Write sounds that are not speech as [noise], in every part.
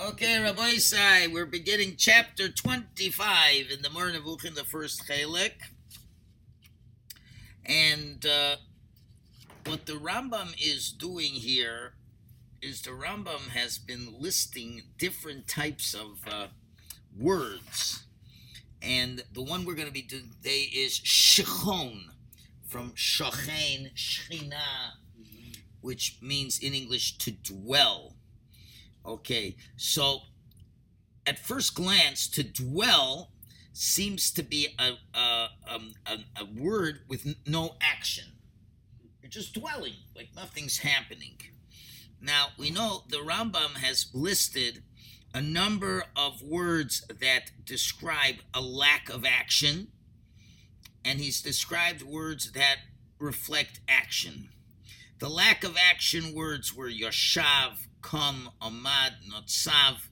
Okay, Rabbi Isai, we're beginning chapter 25 in the Moreh in the first Chalik. And uh, what the Rambam is doing here is the Rambam has been listing different types of uh, words. And the one we're going to be doing today is shechon, from shochen, shchina, which means in English to dwell. Okay, so at first glance, to dwell seems to be a, a, um, a, a word with no action. You're just dwelling, like nothing's happening. Now, we know the Rambam has listed a number of words that describe a lack of action, and he's described words that reflect action. The lack of action words were yoshav, Kam, Amad, Notsav.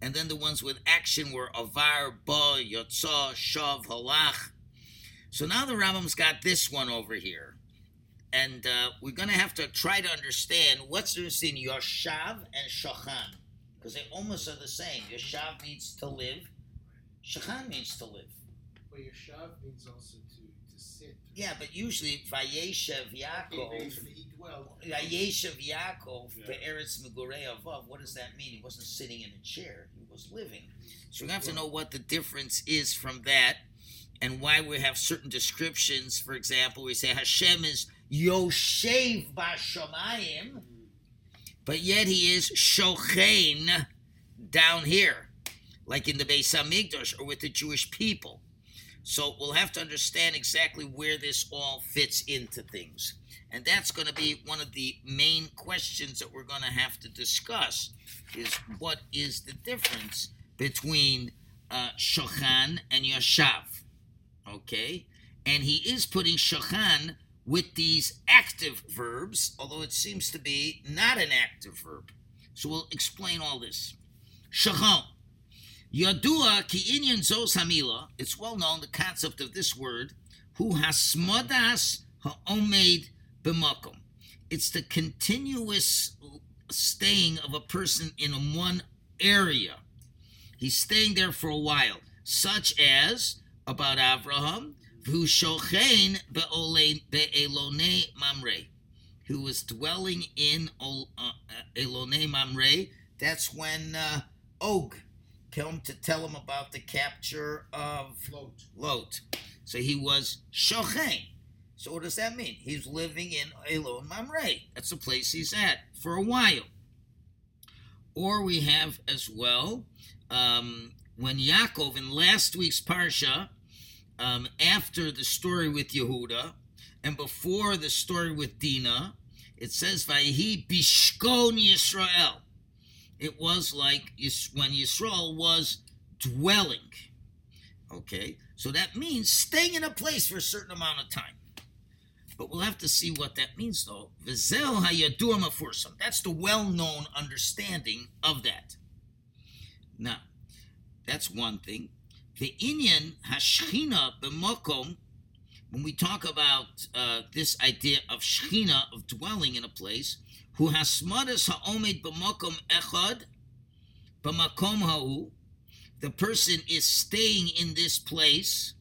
And then the ones with action were Avar, Ba, Yotza, Shav, Halach. So now the Rambam's got this one over here. And uh, we're going to have to try to understand what's this in Yoshav and Shachan. Because they almost are the same. Yoshav means to live, Shachan means to live. But Yoshav means also to, to sit. Yeah, but usually Vayeshev Yaakov. He dwelled. Vayeshev Yaakov Megorei Avav. What does that mean? He wasn't sitting in a chair. He was living. So we have to know what the difference is from that and why we have certain descriptions. For example, we say Hashem is Yoshev Bashamayim, but yet he is Shochein down here, like in the Beis Hamikdash or with the Jewish people. So we'll have to understand exactly where this all fits into things. And that's going to be one of the main questions that we're going to have to discuss is what is the difference between uh, Shochan and Yashav. Okay? And he is putting Shochan with these active verbs, although it seems to be not an active verb. So we'll explain all this. Shochan. Yadua ki inyan zos hamila. It's well known the concept of this word. Who Hu hasmodas ha'omed b'makom. It's the continuous staying of a person in one area. He's staying there for a while, such as about Avraham, who shochein be'elone mamre, who was dwelling in uh, Elone mamre. That's when uh, Og came to tell him about the capture of Float. Lot. So he was shochein. So what does that mean? He's living in Elon Mamre. That's the place he's at for a while. Or we have as well um, when Yaakov in last week's parsha, um, after the story with Yehuda and before the story with Dinah, it says Vayihi Bishkon Yisrael. It was like when Yisrael was dwelling. Okay, so that means staying in a place for a certain amount of time. But we'll have to see what that means, though. Vizel hayadur mafursam. That's the well-known understanding of that. Now, that's one thing. The inyan hashchina b'mokom. When we talk about uh, this idea of shchina of dwelling in a place, who hasmadas ha'omed b'mokom echad b'makom ha'u. The person is staying in this place,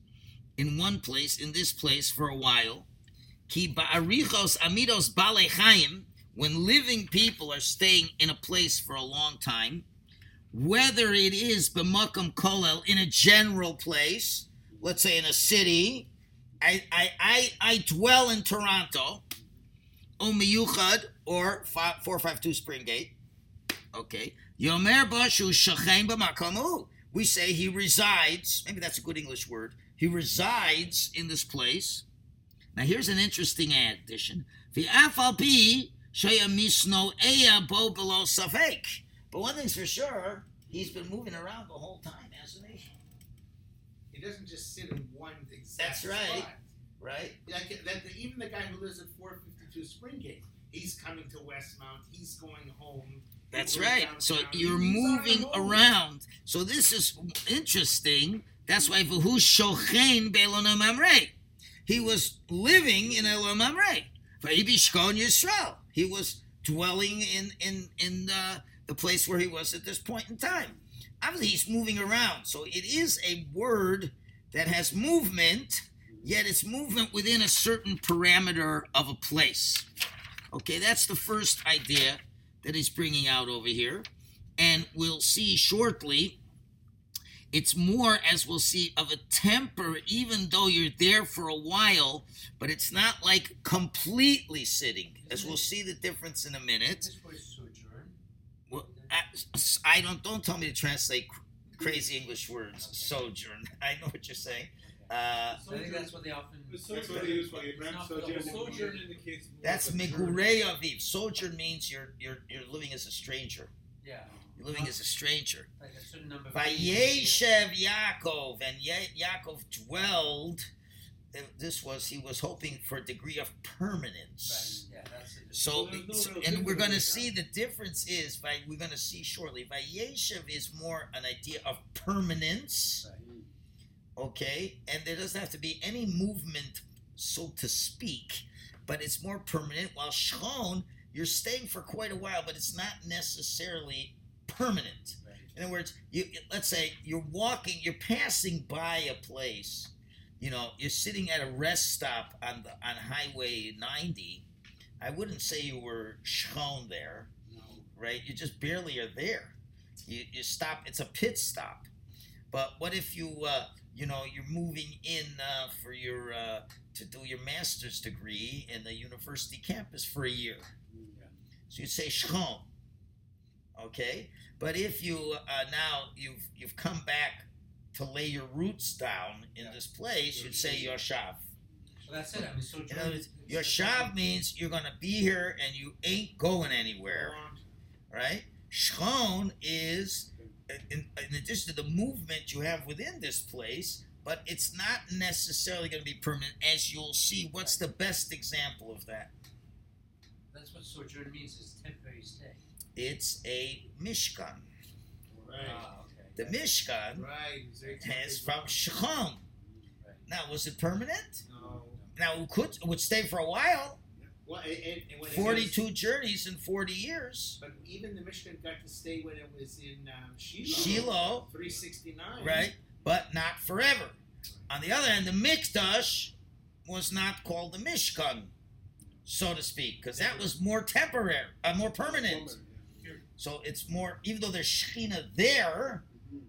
in one place, in this place for a while. Ki ba'arichos amidos balei chaim, when living people are staying in a place for a long time, whether it is b'makom kolel in a general place, let's say in a city, I I I, I dwell in Toronto, o miyuchad or four five two Springgate. Okay, yomer bashu shachain b'makom We say he resides. Maybe that's a good English word. He resides in this place. Now here's an interesting addition. The afalpi misno eya bo below safek. But one thing's for sure, he's been moving around the whole time, hasn't he? He doesn't just sit in one exact That's right. spot. Right? Like, that, even the guy who lives at 452 Springgate, he's coming to Westmount. He's going home. That's right. So you're He's moving around. So this is interesting. That's why Vahu Shochen Belona Mamre. He was living in Mamre. Vayibishkon Yisrael. He was dwelling in in in uh, the place where he was at this point in time. Obviously, he's moving around, so it is a word that has movement, yet it's movement within a certain parameter of a place. Okay, that's the first idea that he's bringing out over here. And we'll see shortly, it's more, as we'll see, of a temper, even though you're there for a while, but it's not like completely sitting, as we'll see the difference in a minute. This word sojourn. Well, I, I don't don't tell me to translate crazy English words. Sojourn. [laughs] I know what you're saying. Uh, So I think that's what they often. That's what they use for Abraham It's not sojourn. the whole indicates that's of a journey. Megurei Aviv. Sojourn means you're you're you're living as a stranger. Yeah. You're living as a stranger. Like a certain number of days. Vayeshev Yaakov, and Yaakov dwelled. uh, This was he was hoping for a degree of permanence. Right. Yeah. So, and we're going to see the difference is by we're going to see shortly. Vayeshev is more an idea of permanence, okay, and there doesn't have to be any movement, so to speak, but it's more permanent. While Shchon, you're staying for quite a while, but it's not necessarily permanent. Right. In other words, you let's say you're walking, you're passing by a place. You know, you're sitting at a rest stop on the on Highway 90. I wouldn't say you were shown there, right? You just barely are there. You you stop. It's a pit stop. But what if you uh, you know you're moving in uh, for your uh, to do your master's degree in the university campus for a year? So you'd say shchon. Okay, but if you uh, now you've you've come back to lay your roots down in Yeah. this place, you'd say yoshav. So that's it. I mean, sojourn. In other words, it's- yoshav means you're gonna be here and you ain't going anywhere, right? Shchon is in, in addition to the movement you have within this place, but it's not necessarily going to be permanent. As you'll see, what's the best example of that? That's what sojourn means. Is temporary stay. It's a mishkan. Right. Ah, okay. The mishkan Right. exactly. has from Shechon. Right. Now, was it permanent? No. Now, it could it would stay for a while. Well, and, and, and when it Forty-two was- journeys in forty years, but even the Mishkan got to stay when it was in um, Shiloh. Shiloh, 369. right? But not forever. On the other hand, the mikdash was not called the mishkan, so to speak, because that was more temporary, uh, more permanent. So it's more, even though there's Shekhinah there,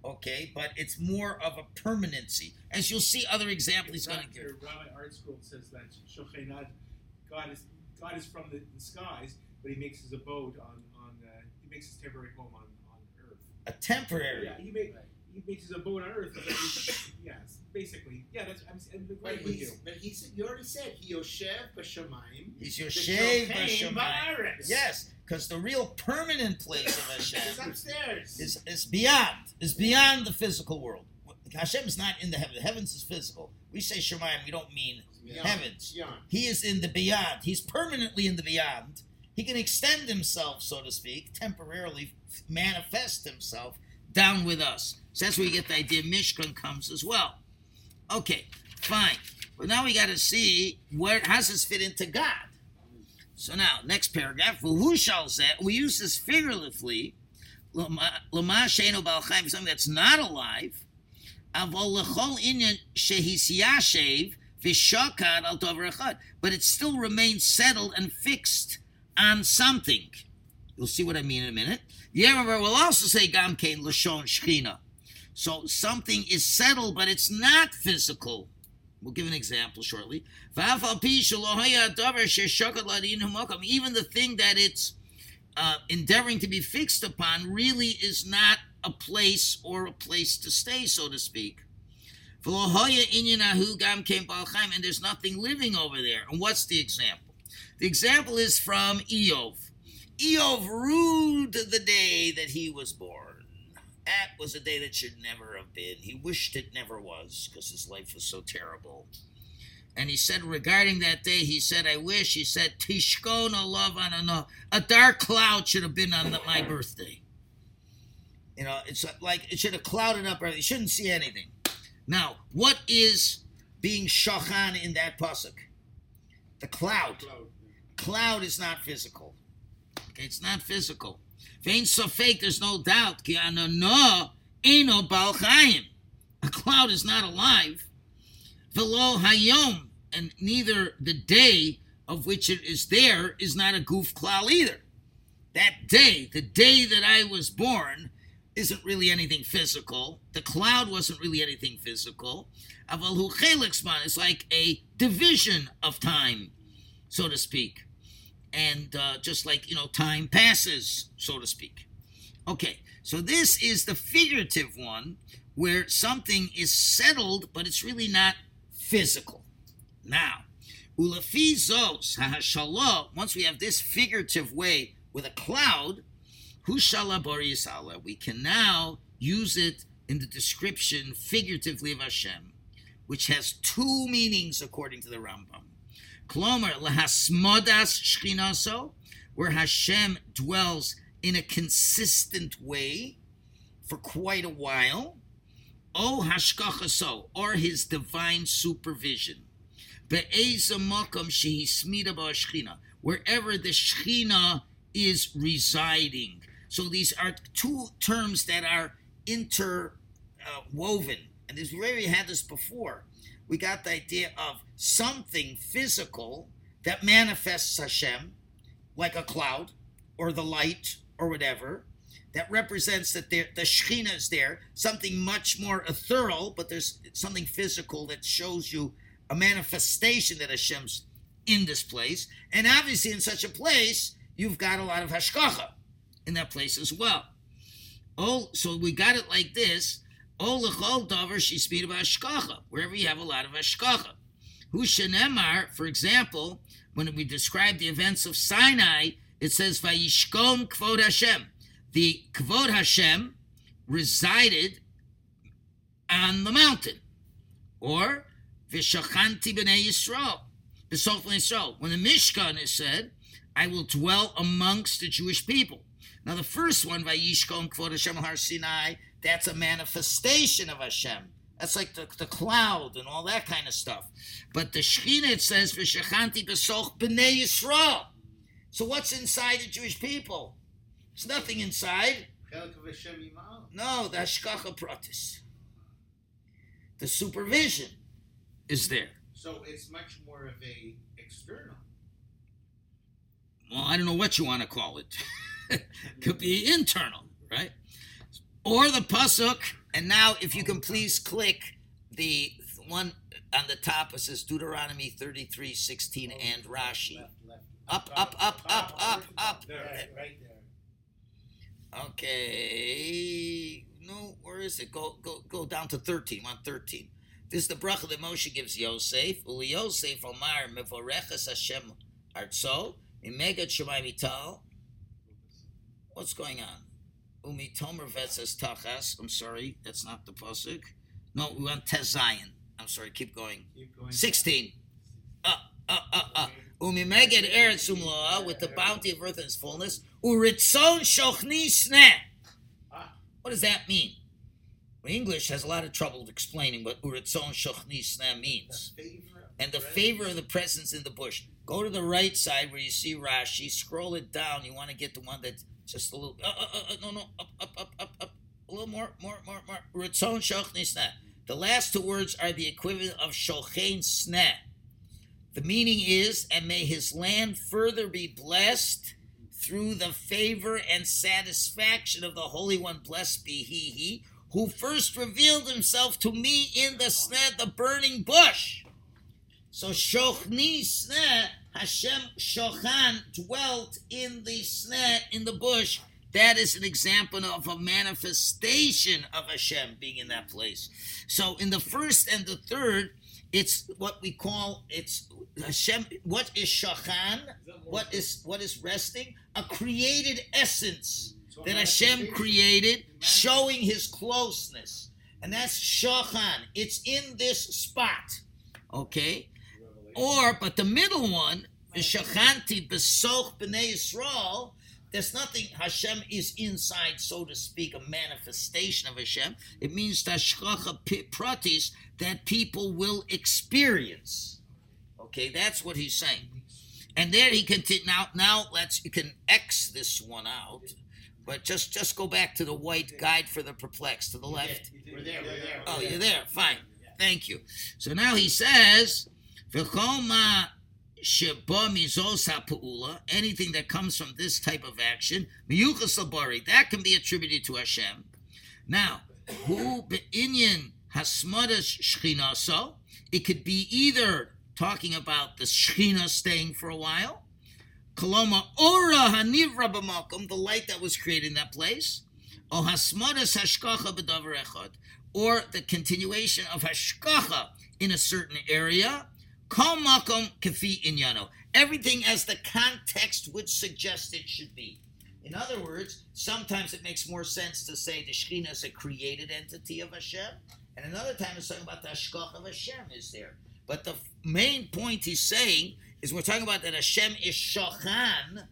okay, but it's more of a permanency. As you'll see, other examples he's going to give. Your Rabbi ArtScroll says that Shochenad, God is God is from the, the skies, but He makes his abode on on uh, He makes his temporary home on on earth. A temporary. Yeah, He make, Right. He makes his abode on earth. But [coughs] yes, basically, yeah. That's I'm, I'm But agreeing with you. he's, but he said, you already said, he Yoshev b'shamayim. He's your the shave Shochem. Yes, because the real permanent place of It's is [coughs] upstairs. is, is beyond, is beyond the physical world. Hashem is not in the heaven. The heavens is physical. We say Shemayim, we don't mean Beyond. heavens. Beyond. He is in the beyond. He's permanently in the beyond. He can extend himself, so to speak, temporarily manifest himself down with us. So that's where you get the idea Mishkan comes as well. Okay, fine. But now we got to see where how does this fit into God. So now, next paragraph. Who shall say? We use this figuratively. Lama sheinu balchaim, something that's not alive. Avol lechol inyan shehisyashev v'shakad al. But it still remains settled and fixed on something. You'll see what I mean in a minute. Yerever will also say gam kein lashon shchina. So something is settled, but it's not physical. We'll give an example shortly. Even the thing that it's uh, endeavoring to be fixed upon really is not a place or a place to stay, so to speak. And there's nothing living over there. And what's the example? The example is from Eov. Eov ruled the day that he was born. That was a day that should never have been. He wished it never was because his life was so terrible. And he said regarding that day, he said, I wish, he said, Tishko no love on a A dark cloud should have been on the, my birthday. You know, it's uh, like it should have clouded up. You shouldn't see anything. Now, what is being shachan in that pasuk? The cloud. Cloud is not physical. It's not physical. Vein sofek, there's no doubt. Ki anano eno bal chayim. A cloud is not alive. Velo hayom, and neither the day of which it is there is not a goof cloud either. That day, the day that I was born, isn't really anything physical. The cloud wasn't really anything physical. Aval hu chelixman is like a division of time, so to speak. And uh, just like, you know, time passes, so to speak. Okay, so this is the figurative one where something is settled, but it's really not physical. Now, ulafizos zos once we have this figurative way with a cloud, hushala we can now use it in the description figuratively of Hashem, which has two meanings according to the Rambam. Klomer lahasmodas shchinaso, where Hashem dwells in a consistent way for quite a while. O hashkachaso, or his divine supervision. Be'eza makam shehi smida ba'ashchina, wherever the shchina is residing. So these are two terms that are interwoven. and this, we already had this before. We got the idea of something physical that manifests Hashem, like a cloud or the light or whatever, that represents that there, the Shekhinah is there, something much more ethereal, but there's something physical that shows you a manifestation that Hashem's in this place. And obviously, in such a place, you've got a lot of Hashkacha in that place as well. Oh, so we got it like this. Oh, lechol davar shismid hashkacha, wherever you have a lot of hashkacha. Hu shenemar, for example, when we describe the events of Sinai, it says vayishkon kvod Hashem. The kvod Hashem resided on the mountain, or v'shachanti b'nei Yisrael, b'sof Yisrael. When the Mishkan is said, I will dwell amongst the Jewish people. Now, the first one, Vayishkon Kvod Hashem Har Sinai, that's a manifestation of Hashem. That's like the, the cloud and all that kind of stuff. But the Shekhinah, it says, V'shachanti b'soch b'nei Yisrael. So what's inside the Jewish people? There's nothing inside. Chelik of Hashem Yimal. No, the Hashkacha Pratis. The supervision is there. So it's much more of a external. well, I don't know what you want to call it. [laughs] [laughs] Could be internal, right? Or the pasuk. And now, if you can please click the one on the top, it says Deuteronomy 33, 16, and Rashi. Up, up, up, up, up, up. Right, right there. Okay. No, where is it? Go, go, go down to 13. On 13. This is the bracha that Moshe gives Yosef. Uli Yosef Omar Mevoreches Hashem Artso. Imegat Shemai Vital. What's going on? Umi Tomer Vetzes Tachas. I'm sorry, that's not the pasuk. No, we want Tezayin. I'm sorry, keep going. Keep going. 16. Uh, uh, uh, uh. Umi Meged Eretz Umloa with the bounty of earth and its fullness. Uritzon Shochni Sneh. Ah. What does that mean? English has a lot of trouble explaining what Uritzon Shochni The means. And the favor of the presence in the bush. Go to the right side where you see Rashi. Scroll it down. You want to get the one that's just a little. Uh, uh, uh, uh, no, no, up, up, up, up, up. A little more, more, more, more. Ritzon shochni sneh. The last two words are the equivalent of shochein sneh. The meaning is, and may his land further be blessed through the favor and satisfaction of the Holy One. Blessed be he, he who first revealed himself to me in the sneh, the burning bush. So Shochni Sneh, Hashem Shochan dwelt in the sneh, in the bush. That is an example of a manifestation of Hashem being in that place. So in the first and the third, it's what we call it's Hashem. What is Shochan? What is what is resting? A created essence that Hashem created, showing His closeness, and that's Shochan. It's in this spot, okay. Or, but the middle one, the Shachanti Besoch B'nai Yisrael, there's nothing, Hashem is inside, so to speak, a manifestation of Hashem. It means Tashchacha Pratis, that people will experience. Okay, that's what he's saying. And there he continue, now, now let's, you can X this one out. but just just go back to the white guide for the perplexed to the left. We're there. We're there. Oh, you're there. Fine. Thank you. So now he says, "V'choma sheba mizos ha'pu'ula," anything that comes from this type of action, miyuchas labari, that can be attributed to Hashem. Now, who be'inyan hasmadas shchinaso, it could be either talking about the shchina staying for a while, koloma ora hanivra b'makom, the light that was created in that place, or hasmadas hashkacha b'davar echad, or the continuation of hashkacha in a certain area, kol makom kafi inyano. Everything as the context would suggest it should be. In other words, sometimes it makes more sense to say the Shekhinah is a created entity of Hashem, and another time it's talking about the Hashkach of Hashem is there. But the main point he's saying is we're talking about that Hashem is Shachan,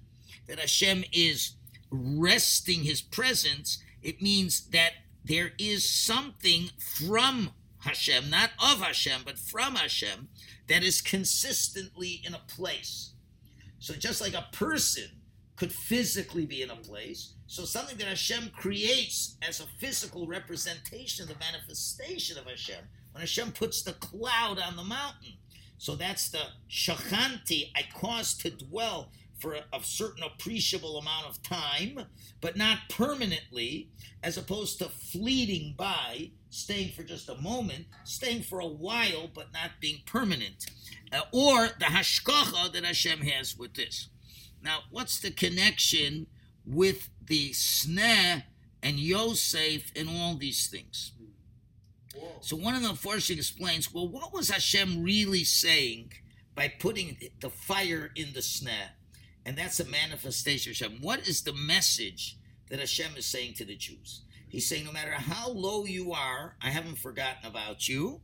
that Hashem is resting his presence. It means that there is something from Hashem, not of Hashem, but from Hashem, that is consistently in a place. So just like a person could physically be in a place, so something that Hashem creates as a physical representation of the manifestation of Hashem, when Hashem puts the cloud on the mountain. So that's the shachanti, I cause to dwell for a, a certain appreciable amount of time, but not permanently, as opposed to fleeting by, staying for just a moment, staying for a while, but not being permanent. Uh, or the hashkacha that Hashem has with this. Now, what's the connection with the sneh and Yosef and all these things? So one of the Forshing explains, well, what was Hashem really saying by putting the fire in the sneh? And that's a manifestation of Hashem. What is the message that Hashem is saying to the Jews? He's saying, no matter how low you are, I haven't forgotten about you.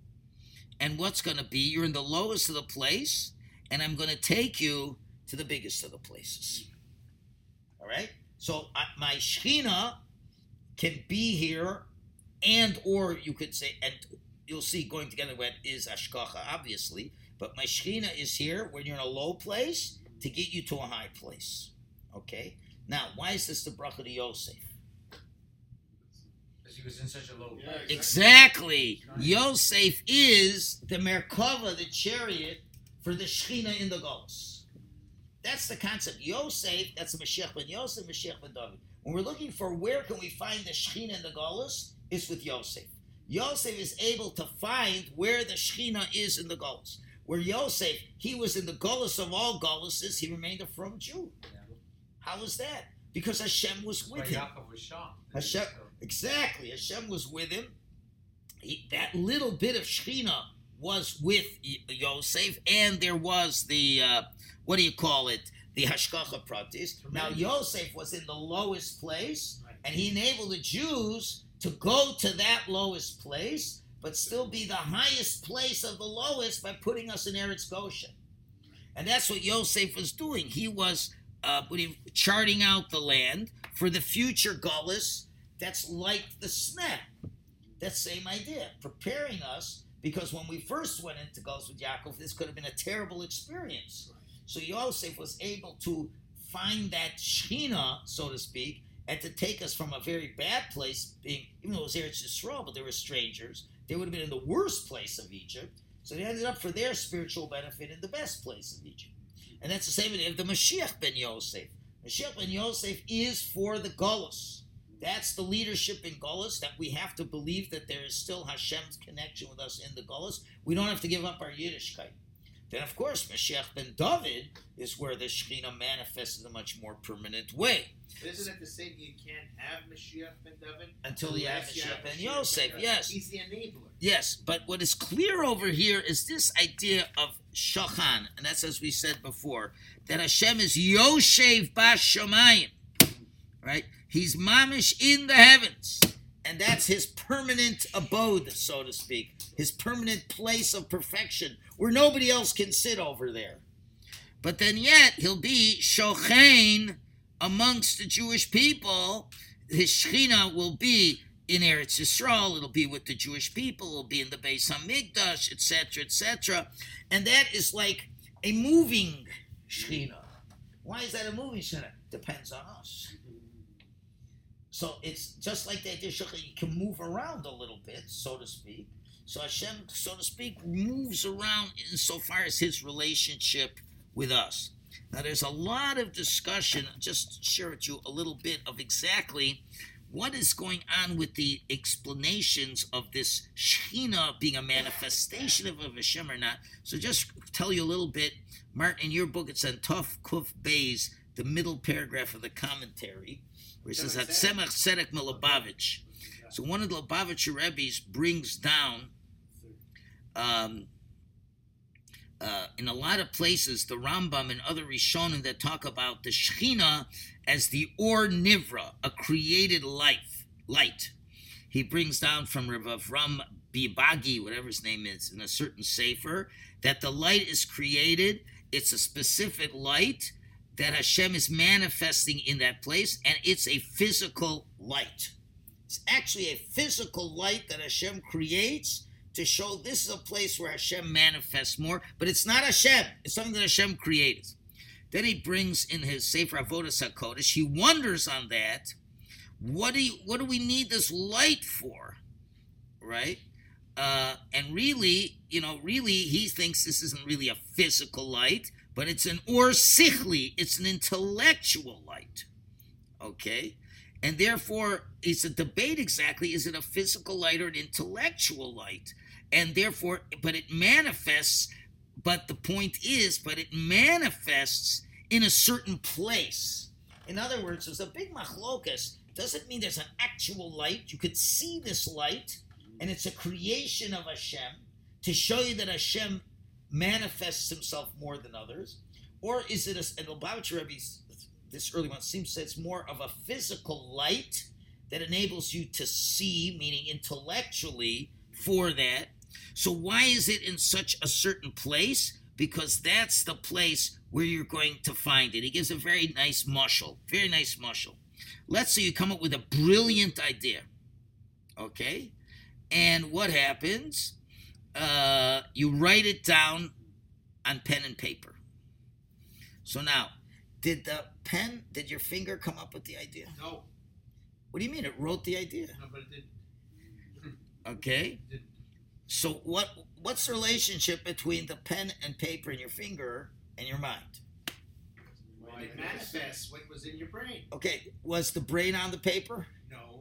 And what's going to be, you're in the lowest of the place, and I'm going to take you to the biggest of the places. All right? So my Shekhinah can be here, and or you could say, and you'll see going together with is Ashkacha, obviously, but my Shekhinah is here when you're in a low place to get you to a high place. Okay? Now, why is this the bracha to Yosef? Because he was in such a low Yeah, place. Exactly. Yosef is the Merkava, the chariot for the Shechina in the Golos. That's the concept. Yosef, that's the Mashiach ben Yosef, Mashiach ben David. When we're looking for where can we find the Shechina in the Golos, it's with Yosef. Yosef is able to find where the Shechina is in the Golos. Where Yosef, he was in the Golos of all Goluses, he remained a from Jew. How was that? Because Hashem was with why him. Was shocked. Hashem- Exactly. Hashem was with him. He, that little bit of Shechina was with Yosef, and there was the, uh, what do you call it? The Hashkacha Pratis. Now, Yosef was in the lowest place, and he enabled the Jews to go to that lowest place, but still be the highest place of the lowest by putting us in Eretz Goshen. And that's what Yosef was doing. He was uh, what do you- charting out the land for the future Gullus that's like the snap. That same idea, preparing us because when we first went into Gullus with Yaakov, this could have been a terrible experience. So Yosef was able to find that Shechina, so to speak, and to take us from a very bad place, being even though it was Eretz Yisrael, but they were strangers. They would have been in the worst place of Egypt. So they ended up for their spiritual benefit in the best place of Egypt. And that's the same idea of the Mashiach ben Yosef. Mashiach ben Yosef is for the Gullus. That's the leadership in Gullus that we have to believe that there is still Hashem's connection with us in the Gullus. We don't have to give up our Yiddishkeit. Then, of course, Mashiach ben David is where the Shekhinah manifests in a much more permanent way. But isn't it the same? You can't have Mashiach ben David Until you have Mashiach ben Yosef, yes. He's the enabler. Yes, but what is clear over here is this idea of shachan, and that's as we said before, that Hashem is Yoshev Bashamayim, right? He's mamish in the heavens, and that's his permanent abode, so to speak, his permanent place of perfection, where nobody else can sit over there. But then yet he'll be shochain amongst the Jewish people. His Shechina will be in Eretz Yisrael. It'll be with the Jewish people. It'll be in the Beis Hamikdash, etc., etc. And that is like a moving Shechina. Why is that a moving Shechina? Depends on us. So it's just like of you can move around a little bit, so to speak. So Hashem, so to speak, moves around insofar as his relationship with us. Now, there's a lot of discussion, just share with you a little bit of exactly what is going on with the explanations of this Shekhinah being a manifestation of, of Hashem or not. So, just tell you a little bit. Martin, in your book, it's on Tuf Kuf Bays, the middle paragraph of the commentary, where it says that Tzemach Tzedek Milubavitch. So, one of the Lubavitcher Rebbe's brings down um, uh, in a lot of places, the Rambam and other Rishonim that talk about the Shechina as the Or Nivra, a created life, light. He brings down from Rav Avram Bibagi, whatever his name is, in a certain sefer, that the light is created. It's a specific light that Hashem is manifesting in that place, and it's a physical light. It's actually a physical light that Hashem creates to show this is a place where Hashem manifests more, but it's not Hashem. It's something that Hashem created. Then he brings in his Sefer Avodas HaKodesh, he wonders on that. What do you, what do we need this light for? Right? Uh, and really, you know, really, he thinks this isn't really a physical light, but it's an or sichli, it's an intellectual light. Okay? And therefore, it's a debate exactly is it a physical light or an intellectual light? And therefore, but it manifests, but the point is, but it manifests in a certain place. In other words, there's a big machlokas. Doesn't mean there's an actual light. You could see this light, and it's a creation of Hashem to show you that Hashem manifests himself more than others. Or is it a, and Lubavitcher Rebbe's this early one seems that it's more of a physical light that enables you to see, meaning intellectually, for that. So why is it in such a certain place? Because that's the place where you're going to find it. He gives a very nice mushal, very nice mushal. Let's say you come up with a brilliant idea, okay? And what happens? Uh, you write it down on pen and paper. So now, did the pen, did your finger come up with the idea? No, What do you mean? It wrote the idea. No, but it did. [laughs] Okay. It Did- So what what's the relationship between the pen and paper and your finger and your mind? It manifests what was in your brain. Okay, was the brain on the paper? no.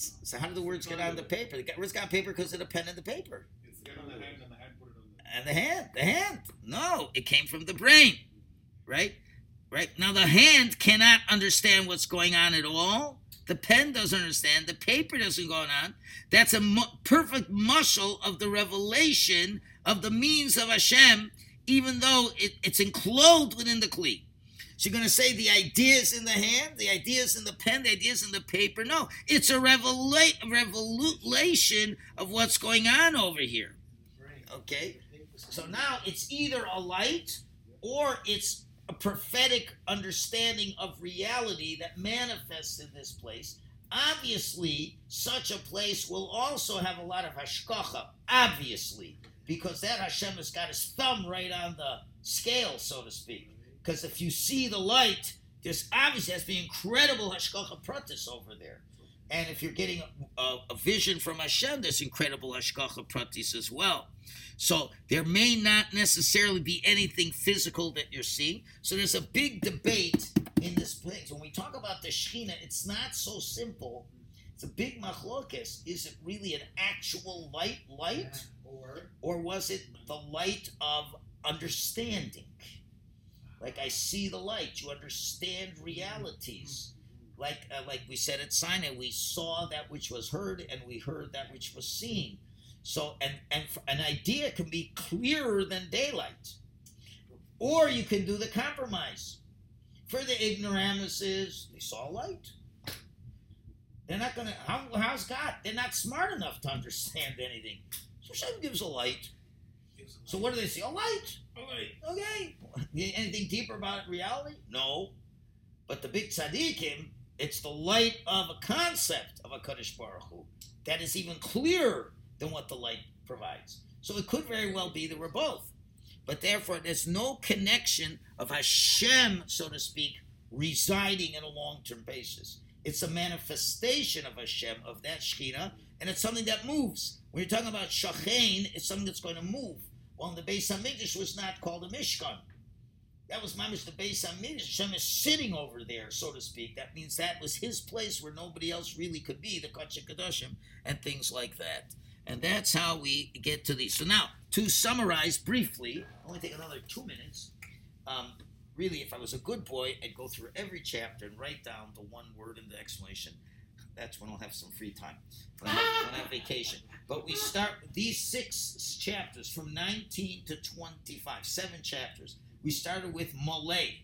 So how do the words get on the paper? The words got on paper because of the pen and the paper. It's got on the hand and the hand put it on the. And the hand, the hand. No, it came from the brain. Right? Right? Now the hand cannot understand what's going on at all. The pen doesn't understand. The paper doesn't go on. That's a mu- perfect muscle of the revelation of the means of Hashem, even though it, it's enclosed within the Kli. So you're going to say the ideas in the hand, the ideas in the pen, the ideas in the paper? No, it's a revela- revelation of what's going on over here. Okay? So now it's either a light or it's a prophetic understanding of reality that manifests in this place. Obviously, such a place will also have a lot of hashkacha, obviously, because that Hashem has got his thumb right on the scale, so to speak. Because if you see the light, there's obviously has to be incredible hashkacha pratis over there. And if you're getting a, a, a vision from Hashem, there's incredible hashkacha pratis as well. So there may not necessarily be anything physical that you're seeing. So there's a big debate in this place. When we talk about the Shekhinah, it's not so simple. It's a big machlokes. Is it really an actual light, light, Or or was it the light of understanding? Like I see the light, you understand realities. Like uh, like we said at Sinai, we saw that which was heard, and we heard that which was seen. So, and, and an idea can be clearer than daylight. Or you can do the compromise. For the ignoramuses, they saw light. They're not to, how, how's God? They're not smart enough to [laughs] understand anything. So Hashem gives a light. So what do they see? A light. A light. Okay. Anything deeper about reality? No. But the big tzaddikim, it's the light of a concept of a Kaddish Baruch Hu that is even clearer than what the light provides. So it could very well be that we're both. But therefore, there's no connection of Hashem, so to speak, residing in a long term basis. It's a manifestation of Hashem, of that Shekhinah, and it's something that moves. When you're talking about Shachain, it's something that's going to move. Well, the Beis Hamikdash was not called a Mishkan. That was Mamish the Beis Hamikdash. Hashem is sitting over there, so to speak. That means that was his place where nobody else really could be, the Kodesh Kadoshim, and things like that. And that's how we get to these. So now, to summarize briefly, only take another two minutes. Um, really, if I was a good boy, I'd go through every chapter and write down the one word in the explanation. That's when I'll have some free time. When I have, when vacation. But we start these six chapters from 19 to 25, seven chapters. We started with Malay,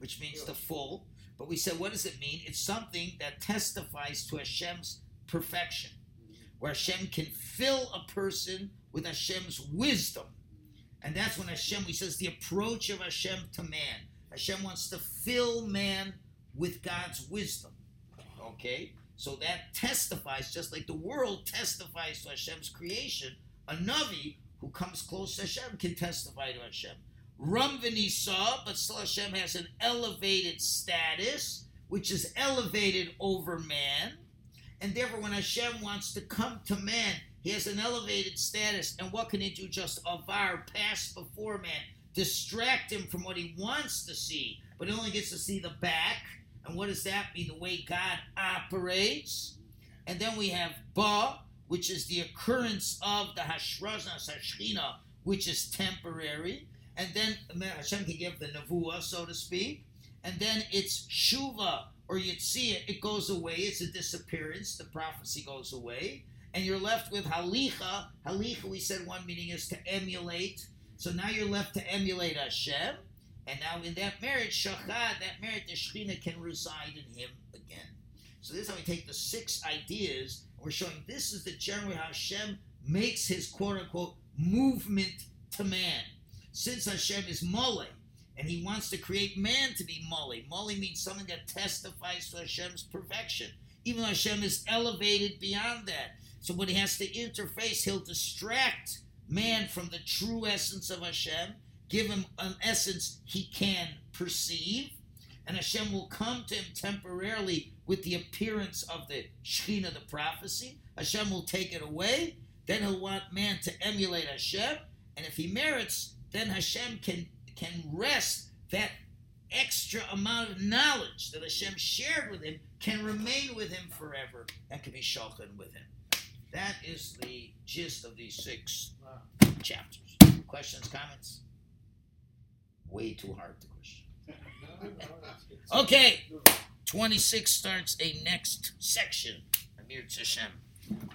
which means the full. But we said, what does it mean? It's something that testifies to Hashem's perfection, where Hashem can fill a person with Hashem's wisdom. And that's when Hashem, he says, the approach of Hashem to man. Hashem wants to fill man with God's wisdom. Okay? So that testifies, just like the world testifies to Hashem's creation, a Navi who comes close to Hashem can testify to Hashem. Rum saw, but still Hashem has an elevated status, which is elevated over man. And therefore, when Hashem wants to come to man, he has an elevated status. And what can he do? Just avar, pass before man, distract him from what he wants to see, but he only gets to see the back and what does that mean? The way God operates. And then we have Ba, which is the occurrence of the Hashraznas Hashchina, which is temporary. And then Hashem can give the Nevuah, so to speak. And then it's Shuva, or you'd see it, it goes away. It's a disappearance. The prophecy goes away. And you're left with Halicha. Halicha, we said one meaning is to emulate. So now you're left to emulate Hashem. And now in that marriage, Shachad, that marriage, the Shekhinah can reside in him again. So this is how we take the six ideas, and we're showing this is the general how Hashem makes his quote unquote movement to man. Since Hashem is Mole, and he wants to create man to be Mole. Mole means something that testifies to Hashem's perfection. Even though Hashem is elevated beyond that. So when he has to interface, he'll distract man from the true essence of Hashem give him an essence he can perceive, and Hashem will come to him temporarily with the appearance of the Shekhinah, the prophecy. Hashem will take it away. Then he'll want man to emulate Hashem, and if he merits, then Hashem can can rest that extra amount of knowledge that Hashem shared with him can remain with him forever and can be shulchan with him. That is the gist of these six chapters. Questions, comments? way too hard to push. okay, 26 starts a next section. Amir Tishem.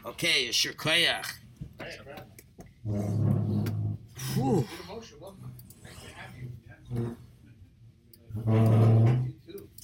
Okay, Asher Koyach. Whew.